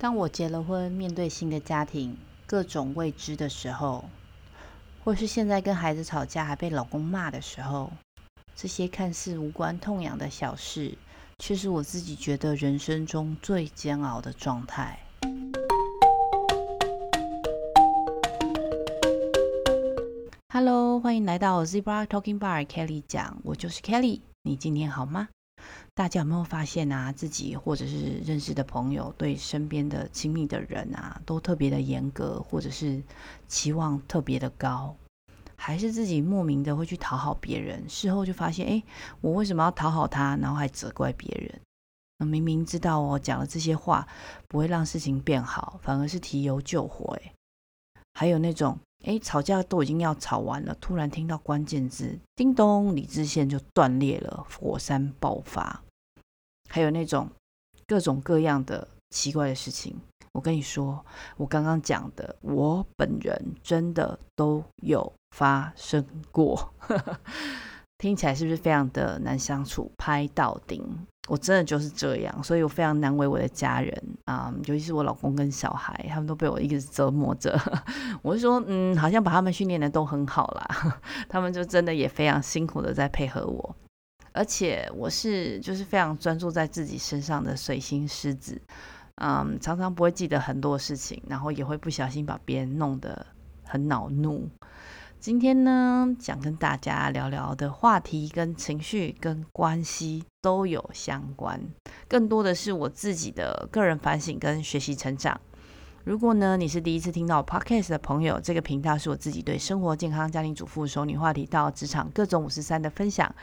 当我结了婚，面对新的家庭，各种未知的时候，或是现在跟孩子吵架还被老公骂的时候，这些看似无关痛痒的小事，却是我自己觉得人生中最煎熬的状态。Hello，欢迎来到 Zebra Talking Bar，Kelly 讲，我就是 Kelly，你今天好吗？大家有没有发现啊，自己或者是认识的朋友，对身边的亲密的人啊，都特别的严格，或者是期望特别的高，还是自己莫名的会去讨好别人，事后就发现，哎，我为什么要讨好他，然后还责怪别人？那明明知道我讲了这些话不会让事情变好，反而是提油救火。哎，还有那种。哎，吵架都已经要吵完了，突然听到关键字“叮咚”，理智线就断裂了，火山爆发。还有那种各种各样的奇怪的事情，我跟你说，我刚刚讲的，我本人真的都有发生过。听起来是不是非常的难相处？拍到顶。我真的就是这样，所以我非常难为我的家人啊、尤其是我老公跟小孩，他们都被我一直折磨着。我就说，嗯，好像把他们训练的都很好啦，他们就真的也非常辛苦的在配合我。而且我是就是非常专注在自己身上的水星狮子，嗯，常常不会记得很多事情，然后也会不小心把别人弄得很恼怒。今天呢，想跟大家聊聊的话题跟情绪跟关系都有相关，更多的是我自己的个人反省跟学习成长。如果呢，你是第一次听到 Podcast 的朋友，这个频道是我自己对生活、健康、家庭主妇、熟女话题到职场各种五十三的分享。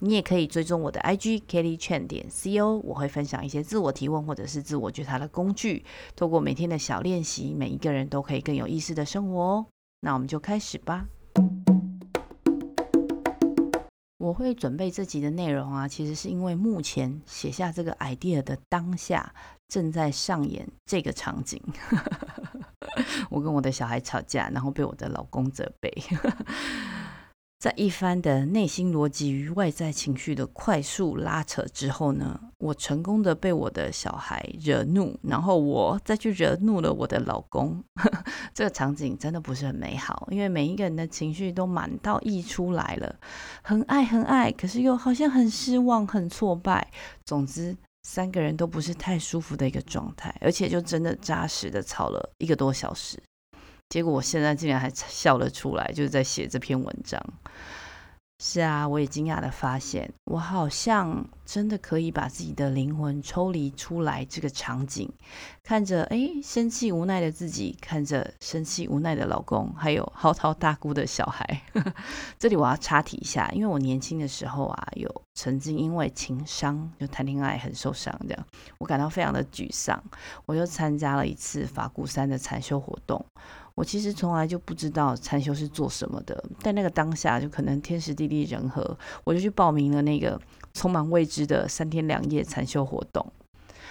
你也可以追踪我的 IG Kelly Chen 点 CO，我会分享一些自我提问或者是自我觉察的工具，透过每天的小练习，每一个人都可以更有意思的生活哦。那我们就开始吧。我会准备这集的内容啊，其实是因为目前写下这个 idea 的当下，正在上演这个场景。我跟我的小孩吵架，然后被我的老公责备。在一番的内心逻辑与外在情绪的快速拉扯之后呢，我成功的被我的小孩惹怒，然后我再去惹怒了我的老公。这个场景真的不是很美好，因为每一个人的情绪都满到溢出来了，很爱很爱，可是又好像很失望、很挫败。总之，三个人都不是太舒服的一个状态，而且就真的扎实的吵了一个多小时。结果我现在竟然还笑了出来，就是在写这篇文章。是啊，我也惊讶的发现，我好像真的可以把自己的灵魂抽离出来。这个场景，看着哎，生气无奈的自己，看着生气无奈的老公，还有嚎啕大哭的小孩。这里我要插题一下，因为我年轻的时候啊，有曾经因为情伤就谈恋爱很受伤，这样我感到非常的沮丧，我就参加了一次法鼓山的禅修活动。我其实从来就不知道禅修是做什么的，但那个当下就可能天时地利人和，我就去报名了那个充满未知的三天两夜禅修活动。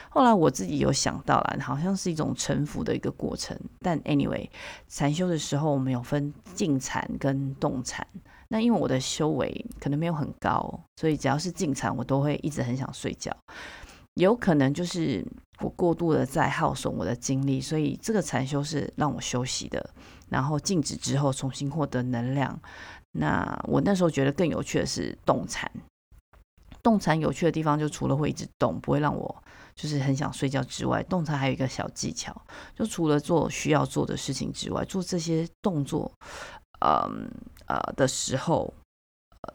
后来我自己有想到了，好像是一种臣服的一个过程。但 anyway，禅修的时候我们有分静禅跟动禅。那因为我的修为可能没有很高，所以只要是静禅，我都会一直很想睡觉。有可能就是我过度的在耗损我的精力，所以这个禅修是让我休息的，然后静止之后重新获得能量。那我那时候觉得更有趣的是动禅，动产有趣的地方就除了会一直动，不会让我就是很想睡觉之外，动产还有一个小技巧，就除了做需要做的事情之外，做这些动作，嗯呃的时候，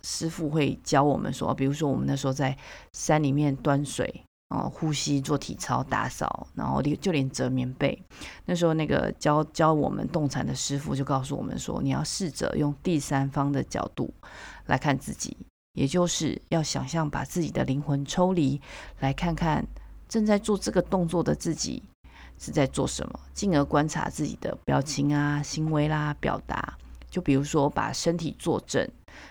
师傅会教我们说，比如说我们那时候在山里面端水。哦，呼吸、做体操、打扫，然后就连折棉被。那时候，那个教教我们动产的师傅就告诉我们说：“你要试着用第三方的角度来看自己，也就是要想象把自己的灵魂抽离，来看看正在做这个动作的自己是在做什么，进而观察自己的表情啊、行为啦、表达。就比如说，把身体坐正，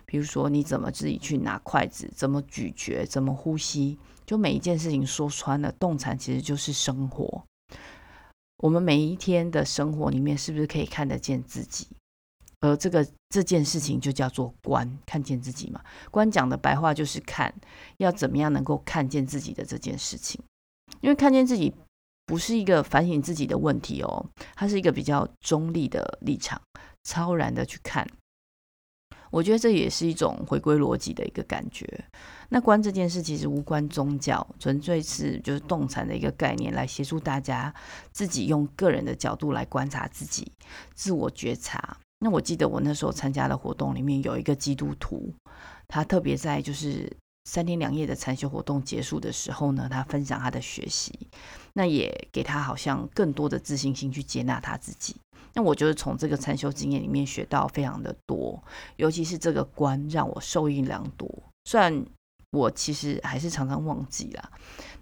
比如说你怎么自己去拿筷子，怎么咀嚼，怎么呼吸。”就每一件事情说穿了，动禅其实就是生活。我们每一天的生活里面，是不是可以看得见自己？呃这个这件事情就叫做观，看见自己嘛。观讲的白话就是看，要怎么样能够看见自己的这件事情。因为看见自己不是一个反省自己的问题哦，它是一个比较中立的立场，超然的去看。我觉得这也是一种回归逻辑的一个感觉。那观这件事其实无关宗教，纯粹是就是动禅的一个概念，来协助大家自己用个人的角度来观察自己，自我觉察。那我记得我那时候参加的活动里面有一个基督徒，他特别在就是三天两夜的禅修活动结束的时候呢，他分享他的学习，那也给他好像更多的自信心去接纳他自己。那我觉得从这个禅修经验里面学到非常的多，尤其是这个观让我受益良多。虽然我其实还是常常忘记啦。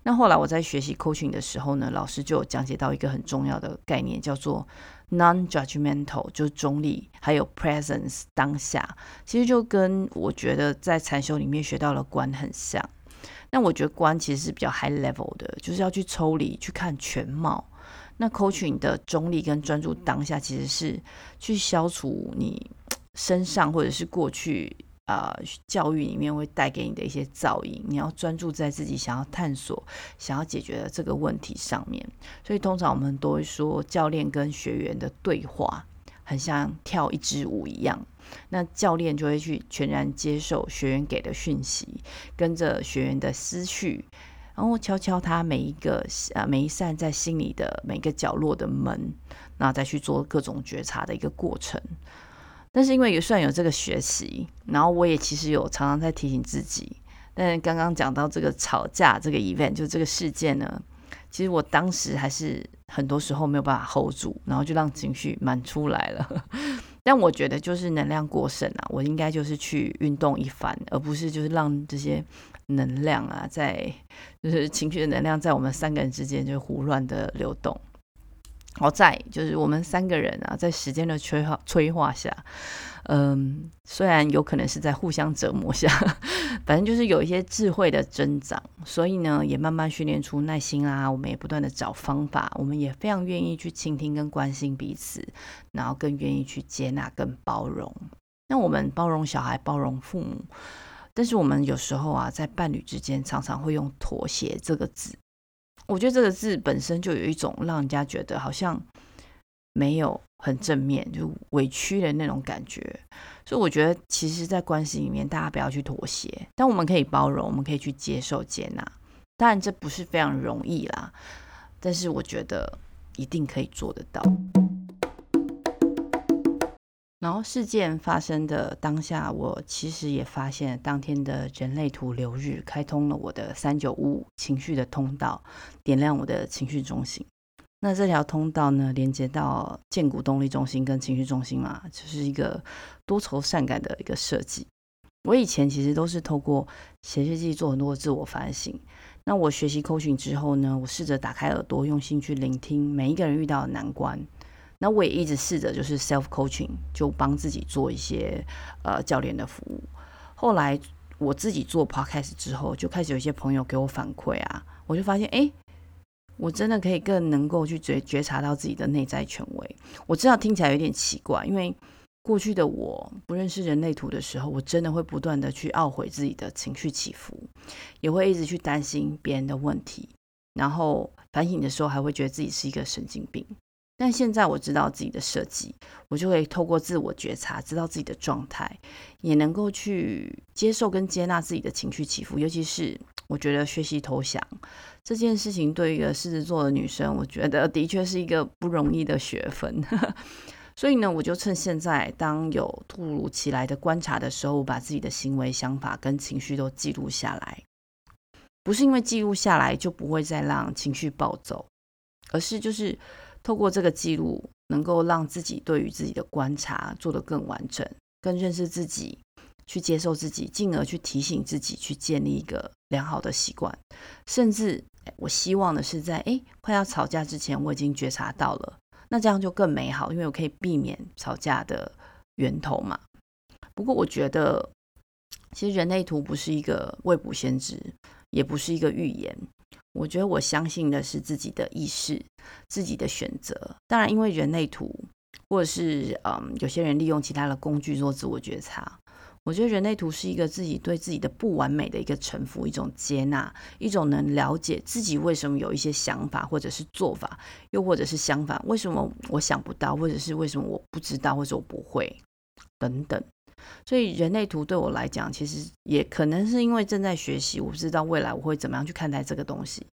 那后来我在学习 coaching 的时候呢，老师就有讲解到一个很重要的概念，叫做 non-judgmental，就是中立，还有 presence 当下。其实就跟我觉得在禅修里面学到的观很像。那我觉得观其实是比较 high level 的，就是要去抽离去看全貌。那 coaching 的中立跟专注当下，其实是去消除你身上或者是过去、呃、教育里面会带给你的一些噪音。你要专注在自己想要探索、想要解决的这个问题上面。所以通常我们都会说，教练跟学员的对话很像跳一支舞一样。那教练就会去全然接受学员给的讯息，跟着学员的思绪。然后敲敲他每一个呃每一扇在心里的每个角落的门，然后再去做各种觉察的一个过程。但是因为也算有这个学习，然后我也其实有常常在提醒自己。但刚刚讲到这个吵架这个 event 就这个事件呢，其实我当时还是很多时候没有办法 hold 住，然后就让情绪满出来了。但我觉得就是能量过剩啊，我应该就是去运动一番，而不是就是让这些。能量啊，在就是情绪的能量，在我们三个人之间就胡乱的流动。好在就是我们三个人啊，在时间的催化催化下，嗯，虽然有可能是在互相折磨下，反正就是有一些智慧的增长。所以呢，也慢慢训练出耐心啊。我们也不断的找方法，我们也非常愿意去倾听跟关心彼此，然后更愿意去接纳跟包容。那我们包容小孩，包容父母。但是我们有时候啊，在伴侣之间常常会用“妥协”这个字，我觉得这个字本身就有一种让人家觉得好像没有很正面，就委屈的那种感觉。所以我觉得，其实，在关系里面，大家不要去妥协，但我们可以包容，我们可以去接受、接纳。当然，这不是非常容易啦，但是我觉得一定可以做得到。然后事件发生的当下，我其实也发现，当天的人类图流日开通了我的三九五情绪的通道，点亮我的情绪中心。那这条通道呢，连接到建骨动力中心跟情绪中心嘛，就是一个多愁善感的一个设计。我以前其实都是透过写日记做很多自我反省。那我学习 coaching 之后呢，我试着打开耳朵，用心去聆听每一个人遇到的难关。那我也一直试着就是 self coaching，就帮自己做一些呃教练的服务。后来我自己做 podcast 之后，就开始有一些朋友给我反馈啊，我就发现，哎，我真的可以更能够去觉觉察到自己的内在权威。我知道听起来有点奇怪，因为过去的我不认识人类图的时候，我真的会不断的去懊悔自己的情绪起伏，也会一直去担心别人的问题，然后反省的时候还会觉得自己是一个神经病。但现在我知道自己的设计，我就会透过自我觉察，知道自己的状态，也能够去接受跟接纳自己的情绪起伏。尤其是我觉得学习投降这件事情，对于一个狮子座的女生，我觉得的确是一个不容易的学分。所以呢，我就趁现在当有突如其来的观察的时候，我把自己的行为、想法跟情绪都记录下来。不是因为记录下来就不会再让情绪暴走，而是就是。透过这个记录，能够让自己对于自己的观察做得更完整，更认识自己，去接受自己，进而去提醒自己，去建立一个良好的习惯。甚至，我希望的是在诶快要吵架之前，我已经觉察到了，那这样就更美好，因为我可以避免吵架的源头嘛。不过，我觉得其实人类图不是一个未卜先知，也不是一个预言。我觉得我相信的是自己的意识，自己的选择。当然，因为人类图，或者是嗯，有些人利用其他的工具做自我觉察。我觉得人类图是一个自己对自己的不完美的一个臣服，一种接纳，一种能了解自己为什么有一些想法或者是做法，又或者是相反，为什么我想不到，或者是为什么我不知道，或者我不会等等。所以人类图对我来讲，其实也可能是因为正在学习，我不知道未来我会怎么样去看待这个东西。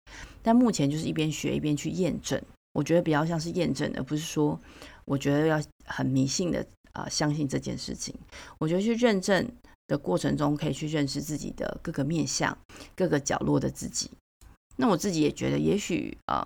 但目前就是一边学一边去验证，我觉得比较像是验证，而不是说我觉得要很迷信的。啊、相信这件事情，我觉得去认证的过程中，可以去认识自己的各个面向、各个角落的自己。那我自己也觉得，也许，嗯，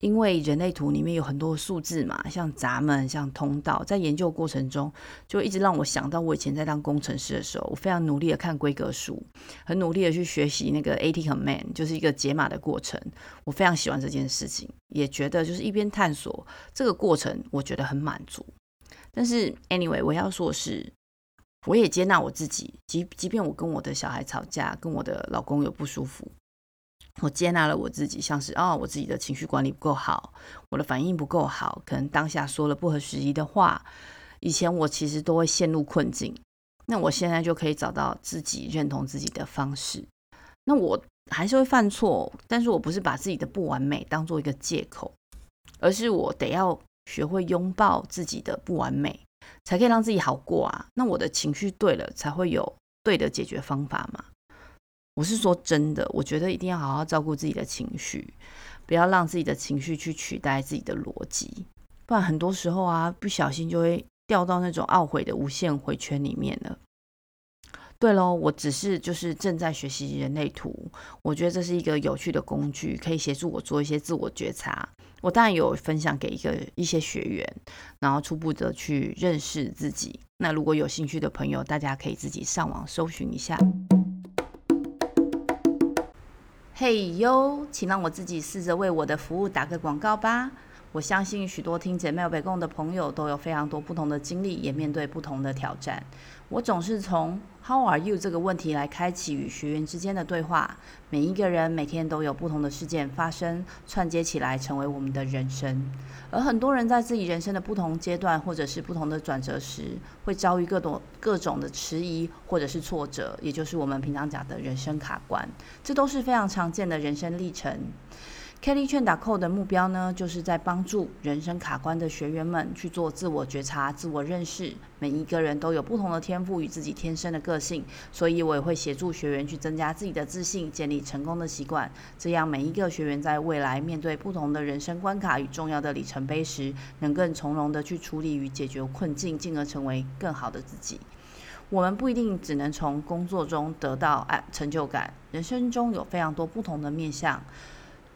因为人类图里面有很多数字嘛，像闸门、像通道，在研究过程中，就一直让我想到我以前在当工程师的时候，我非常努力的看规格书，很努力的去学习那个 AT Command，就是一个解码的过程。我非常喜欢这件事情，也觉得就是一边探索这个过程，我觉得很满足。但是，anyway，我要说的是，我也接纳我自己。即即便我跟我的小孩吵架，跟我的老公有不舒服，我接纳了我自己，像是哦，我自己的情绪管理不够好，我的反应不够好，可能当下说了不合时宜的话。以前我其实都会陷入困境，那我现在就可以找到自己认同自己的方式。那我还是会犯错，但是我不是把自己的不完美当做一个借口，而是我得要。学会拥抱自己的不完美，才可以让自己好过啊！那我的情绪对了，才会有对的解决方法嘛。我是说真的，我觉得一定要好好照顾自己的情绪，不要让自己的情绪去取代自己的逻辑，不然很多时候啊，不小心就会掉到那种懊悔的无限回圈里面了。对喽，我只是就是正在学习人类图，我觉得这是一个有趣的工具，可以协助我做一些自我觉察。我当然有分享给一个一些学员，然后初步的去认识自己。那如果有兴趣的朋友，大家可以自己上网搜寻一下。嘿哟，请让我自己试着为我的服务打个广告吧。我相信许多听姐妹北供的朋友都有非常多不同的经历，也面对不同的挑战。我总是从 How are you 这个问题来开启与学员之间的对话。每一个人每天都有不同的事件发生，串接起来成为我们的人生。而很多人在自己人生的不同阶段，或者是不同的转折时，会遭遇各种各种的迟疑或者是挫折，也就是我们平常讲的人生卡关。这都是非常常见的人生历程。Kelly Chuan.co 的目标呢，就是在帮助人生卡关的学员们去做自我觉察、自我认识。每一个人都有不同的天赋与自己天生的个性，所以我也会协助学员去增加自己的自信，建立成功的习惯。这样每一个学员在未来面对不同的人生关卡与重要的里程碑时，能更从容的去处理与解决困境，进而成为更好的自己。我们不一定只能从工作中得到成就感，人生中有非常多不同的面向。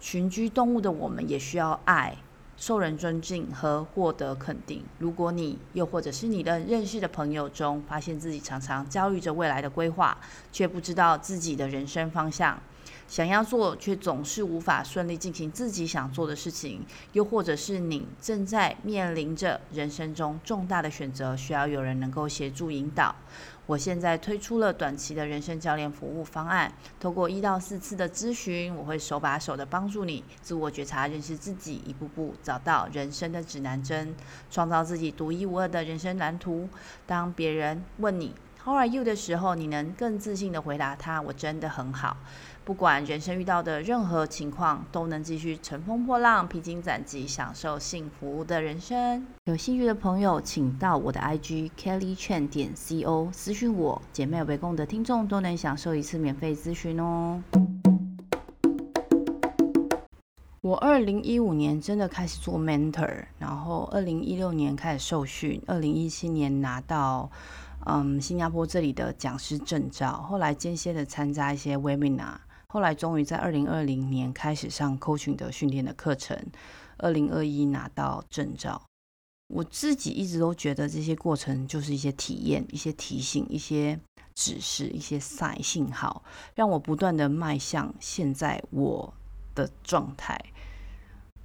群居动物的我们也需要爱、受人尊敬和获得肯定。如果你又或者是你的认识的朋友中，发现自己常常焦虑着未来的规划，却不知道自己的人生方向，想要做却总是无法顺利进行自己想做的事情，又或者是你正在面临着人生中重大的选择，需要有人能够协助引导。我现在推出了短期的人生教练服务方案，透过一到四次的咨询，我会手把手的帮助你自我觉察、认识自己，一步步找到人生的指南针，创造自己独一无二的人生蓝图。当别人问你 How are you 的时候，你能更自信的回答他：我真的很好。不管人生遇到的任何情况，都能继续乘风破浪、披荆斩棘，享受幸福的人生。有兴趣的朋友，请到我的 IG Kelly Chan 点 co 私讯我。姐妹围攻的听众都能享受一次免费咨询哦。我二零一五年真的开始做 mentor，然后二零一六年开始受训，二零一七年拿到。嗯，新加坡这里的讲师证照，后来间歇的参加一些 webinar，后来终于在二零二零年开始上 coaching 的训练的课程，二零二一拿到证照。我自己一直都觉得这些过程就是一些体验、一些提醒、一些指示、一些赛信号，让我不断的迈向现在我的状态。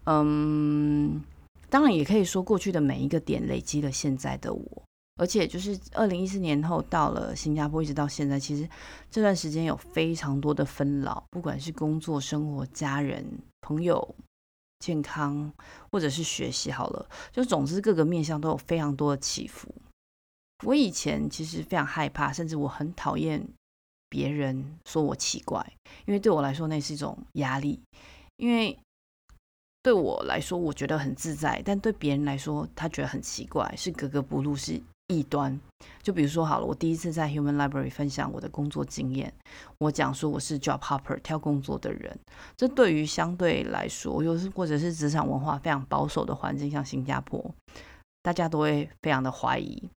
嗯，当然也可以说过去的每一个点累积了现在的我。而且就是二零一四年后到了新加坡，一直到现在，其实这段时间有非常多的纷扰，不管是工作、生活、家人、朋友、健康，或者是学习，好了，就总之各个面向都有非常多的起伏。我以前其实非常害怕，甚至我很讨厌别人说我奇怪，因为对我来说那是一种压力。因为对我来说，我觉得很自在，但对别人来说，他觉得很奇怪，是格格不入，是异端。就比如说好了，我第一次在 Human Library 分享我的工作经验，我讲说我是 Job Hopper 挑工作的人，这对于相对来说，又是或者是职场文化非常保守的环境，像新加坡，大家都会非常的怀疑。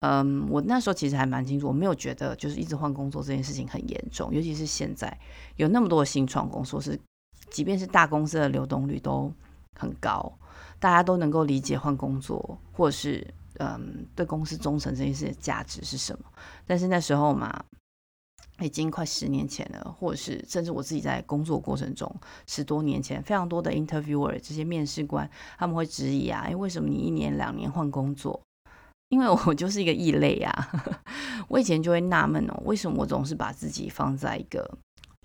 嗯，我那时候其实还蛮清楚，我没有觉得就是一直换工作这件事情很严重，尤其是现在有那么多的新创公司，说是即便是大公司的流动率都很高，大家都能够理解换工作或是嗯对公司忠诚这件事的价值是什么。但是那时候嘛，已经快十年前了，或者是甚至我自己在工作过程中十多年前，非常多的 interviewer 这些面试官他们会质疑啊，哎，为什么你一年两年换工作？因为我就是一个异类啊，我以前就会纳闷哦，为什么我总是把自己放在一个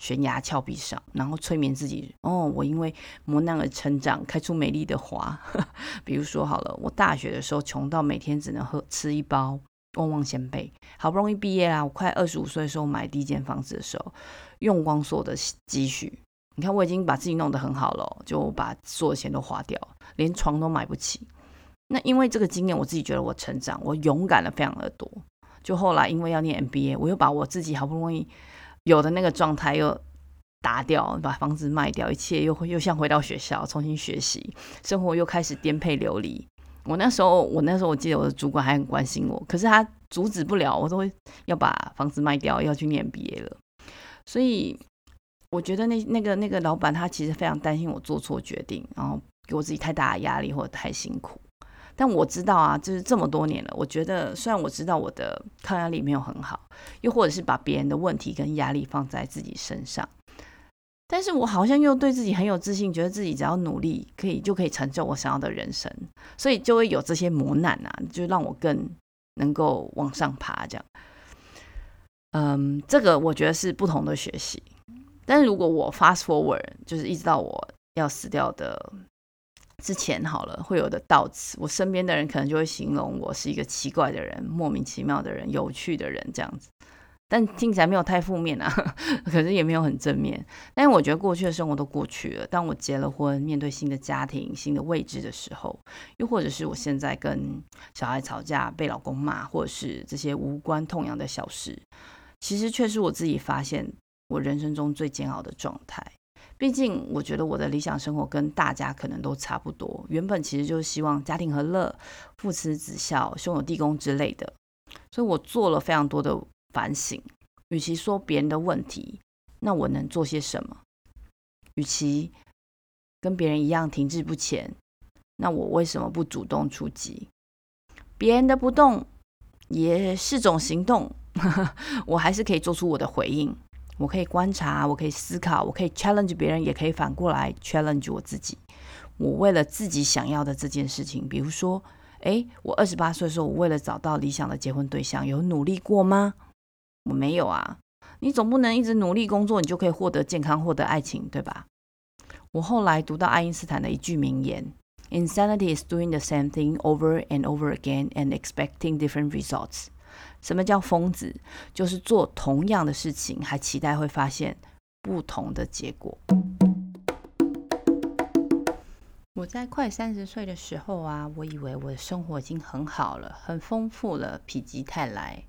悬崖峭壁上，然后催眠自己哦，我因为磨难而成长，开出美丽的花。比如说好了，我大学的时候穷到每天只能喝吃一包旺旺仙贝，好不容易毕业啦，我快二十五岁的时候买第一间房子的时候，用光所有的积蓄，你看我已经把自己弄得很好了，就把所有钱都花掉，连床都买不起。那因为这个经验，我自己觉得我成长，我勇敢了非常的多。就后来因为要念 MBA，我又把我自己好不容易有的那个状态又打掉，把房子卖掉，一切又又像回到学校重新学习，生活又开始颠沛流离。我那时候，我那时候我记得我的主管还很关心我，可是他阻止不了，我都会要把房子卖掉，要去念 MBA 了。所以我觉得那那个那个老板他其实非常担心我做错决定，然后给我自己太大的压力或者太辛苦。但我知道啊，就是这么多年了。我觉得，虽然我知道我的抗压力没有很好，又或者是把别人的问题跟压力放在自己身上，但是我好像又对自己很有自信，觉得自己只要努力，可以就可以成就我想要的人生，所以就会有这些磨难啊，就让我更能够往上爬。这样，嗯，这个我觉得是不同的学习。但是如果我 fast forward，就是一直到我要死掉的。之前好了，会有的悼词，我身边的人可能就会形容我是一个奇怪的人、莫名其妙的人、有趣的人这样子，但听起来没有太负面啊，可是也没有很正面。但我觉得过去的生活都过去了。当我结了婚，面对新的家庭、新的位置的时候，又或者是我现在跟小孩吵架被老公骂，或者是这些无关痛痒的小事，其实却是我自己发现我人生中最煎熬的状态。毕竟，我觉得我的理想生活跟大家可能都差不多。原本其实就是希望家庭和乐、父慈子孝、兄友弟恭之类的。所以我做了非常多的反省。与其说别人的问题，那我能做些什么？与其跟别人一样停滞不前，那我为什么不主动出击？别人的不动也是种行动，我还是可以做出我的回应。我可以观察，我可以思考，我可以 challenge 别人，也可以反过来 challenge 我自己。我为了自己想要的这件事情，比如说，诶，我二十八岁的时候，我为了找到理想的结婚对象，有努力过吗？我没有啊。你总不能一直努力工作，你就可以获得健康，获得爱情，对吧？我后来读到爱因斯坦的一句名言：“Insanity is doing the same thing over and over again and expecting different results。”什么叫疯子？就是做同样的事情，还期待会发现不同的结果。我在快三十岁的时候啊，我以为我的生活已经很好了，很丰富了，否极泰来。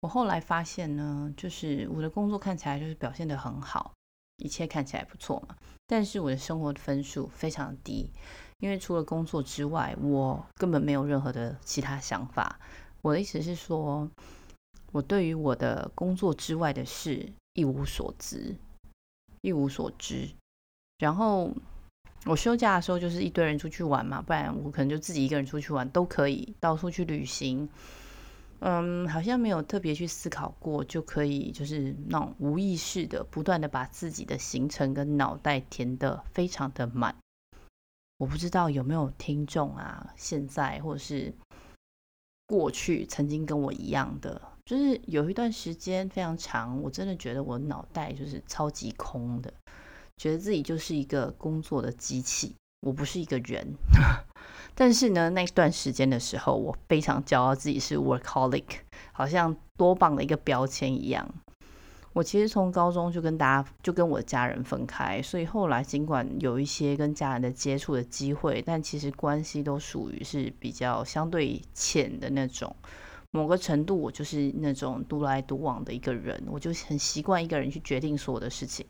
我后来发现呢，就是我的工作看起来就是表现得很好，一切看起来不错嘛。但是我的生活的分数非常低，因为除了工作之外，我根本没有任何的其他想法。我的意思是说，我对于我的工作之外的事一无所知，一无所知。然后我休假的时候就是一堆人出去玩嘛，不然我可能就自己一个人出去玩都可以，到处去旅行。嗯，好像没有特别去思考过，就可以就是那种无意识的不断的把自己的行程跟脑袋填得非常的满。我不知道有没有听众啊，现在或者是。过去曾经跟我一样的，就是有一段时间非常长，我真的觉得我脑袋就是超级空的，觉得自己就是一个工作的机器，我不是一个人。但是呢，那段时间的时候，我非常骄傲自己是 workaholic，好像多棒的一个标签一样。我其实从高中就跟大家就跟我家人分开，所以后来尽管有一些跟家人的接触的机会，但其实关系都属于是比较相对浅的那种。某个程度，我就是那种独来独往的一个人，我就很习惯一个人去决定所有的事情，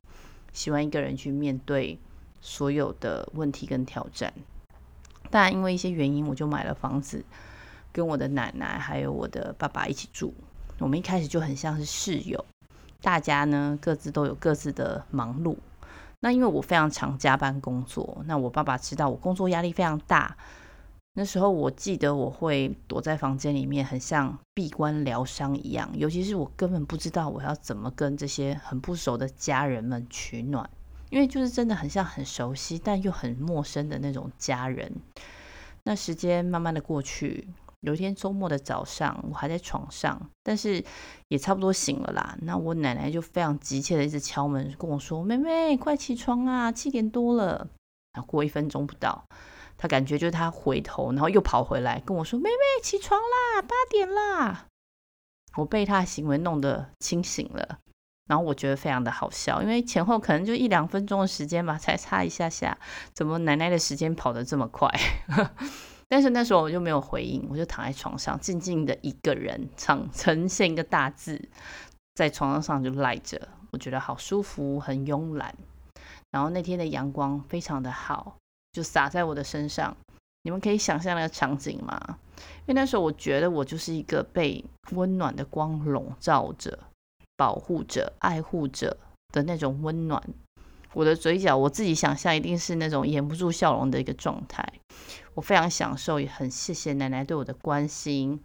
喜欢一个人去面对所有的问题跟挑战。但，因为一些原因，我就买了房子，跟我的奶奶还有我的爸爸一起住。我们一开始就很像是室友。大家呢，各自都有各自的忙碌。那因为我非常常加班工作，那我爸爸知道我工作压力非常大。那时候我记得我会躲在房间里面，很像闭关疗伤一样。尤其是我根本不知道我要怎么跟这些很不熟的家人们取暖，因为就是真的很像很熟悉但又很陌生的那种家人。那时间慢慢的过去。有一天周末的早上，我还在床上，但是也差不多醒了啦。那我奶奶就非常急切的一直敲门，跟我说：“妹妹，快起床啊，七点多了。”然后过一分钟不到，她感觉就是她回头，然后又跑回来跟我说：“妹妹，起床啦，八点啦。”我被她的行为弄得清醒了，然后我觉得非常的好笑，因为前后可能就一两分钟的时间吧，才差一下下，怎么奶奶的时间跑得这么快？但是那时候我就没有回应，我就躺在床上，静静的一个人，呈 呈现一个大字，在床上就赖着，我觉得好舒服，很慵懒。然后那天的阳光非常的好，就洒在我的身上。你们可以想象那个场景吗？因为那时候我觉得我就是一个被温暖的光笼罩着、保护着、爱护着的那种温暖。我的嘴角，我自己想象一定是那种掩不住笑容的一个状态。我非常享受，也很谢谢奶奶对我的关心。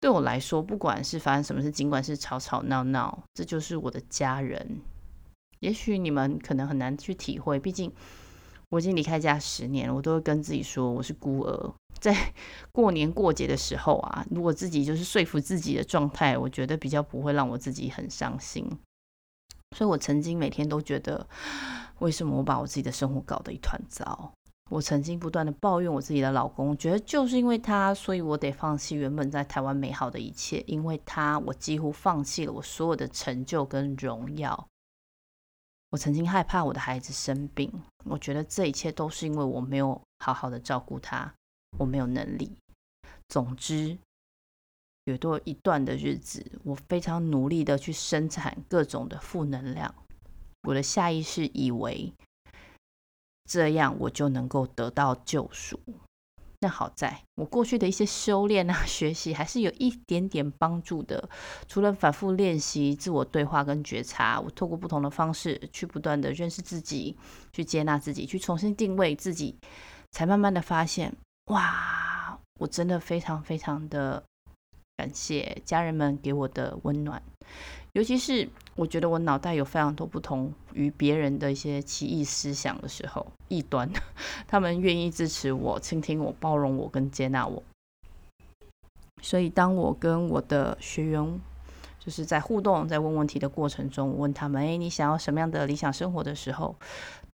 对我来说，不管是发生什么事，尽管是吵吵闹闹，这就是我的家人。也许你们可能很难去体会，毕竟我已经离开家十年了，我都会跟自己说我是孤儿。在 过年过节的时候啊，如果自己就是说服自己的状态，我觉得比较不会让我自己很伤心。所以我曾经每天都觉得，为什么我把我自己的生活搞得一团糟？我曾经不断的抱怨我自己的老公，觉得就是因为他，所以我得放弃原本在台湾美好的一切。因为他，我几乎放弃了我所有的成就跟荣耀。我曾经害怕我的孩子生病，我觉得这一切都是因为我没有好好的照顾他，我没有能力。总之，有多一段的日子，我非常努力的去生产各种的负能量。我的下意识以为。这样我就能够得到救赎。那好在我过去的一些修炼啊、学习，还是有一点点帮助的。除了反复练习自我对话跟觉察，我透过不同的方式去不断的认识自己，去接纳自己，去重新定位自己，才慢慢的发现，哇，我真的非常非常的感谢家人们给我的温暖。尤其是我觉得我脑袋有非常多不同于别人的一些奇异思想的时候，异端，他们愿意支持我、倾听我、包容我跟接纳我。所以当我跟我的学员就是在互动、在问问题的过程中，问他们：“诶，你想要什么样的理想生活？”的时候，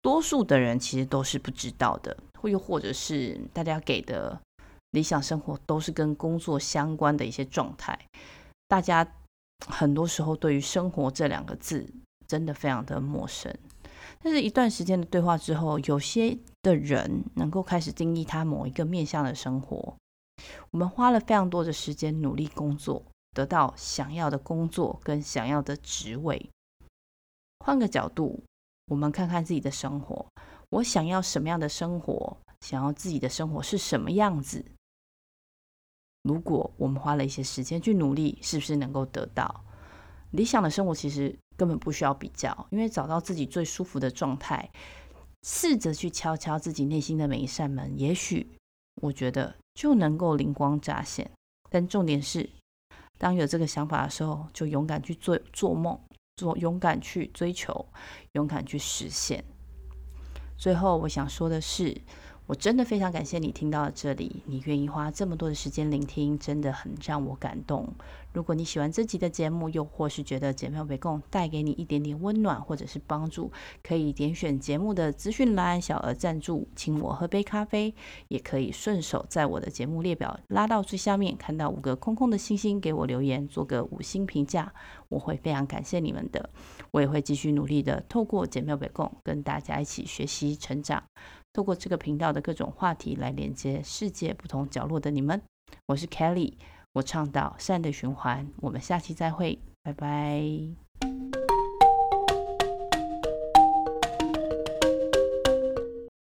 多数的人其实都是不知道的，或又或者是大家给的理想生活都是跟工作相关的一些状态，大家。很多时候，对于“生活”这两个字，真的非常的陌生。但是，一段时间的对话之后，有些的人能够开始定义他某一个面向的生活。我们花了非常多的时间努力工作，得到想要的工作跟想要的职位。换个角度，我们看看自己的生活：我想要什么样的生活？想要自己的生活是什么样子？如果我们花了一些时间去努力，是不是能够得到理想的生活？其实根本不需要比较，因为找到自己最舒服的状态，试着去敲敲自己内心的每一扇门，也许我觉得就能够灵光乍现。但重点是，当有这个想法的时候，就勇敢去做做梦，做勇敢去追求，勇敢去实现。最后，我想说的是，我真的非常感谢你听到这里，你愿意花这么多的时间聆听，真的很让我感动。如果你喜欢这集的节目，又或是觉得简妙北共带给你一点点温暖或者是帮助，可以点选节目的资讯栏小额赞助，请我喝杯咖啡，也可以顺手在我的节目列表拉到最下面，看到五个空空的星星，给我留言，做个五星评价，我会非常感谢你们的。我也会继续努力的，透过简妙北共跟大家一起学习成长。透过这个频道的各种话题来连接世界不同角落的你们，我是 Kelly，我倡导善的循环，我们下期再会，拜拜。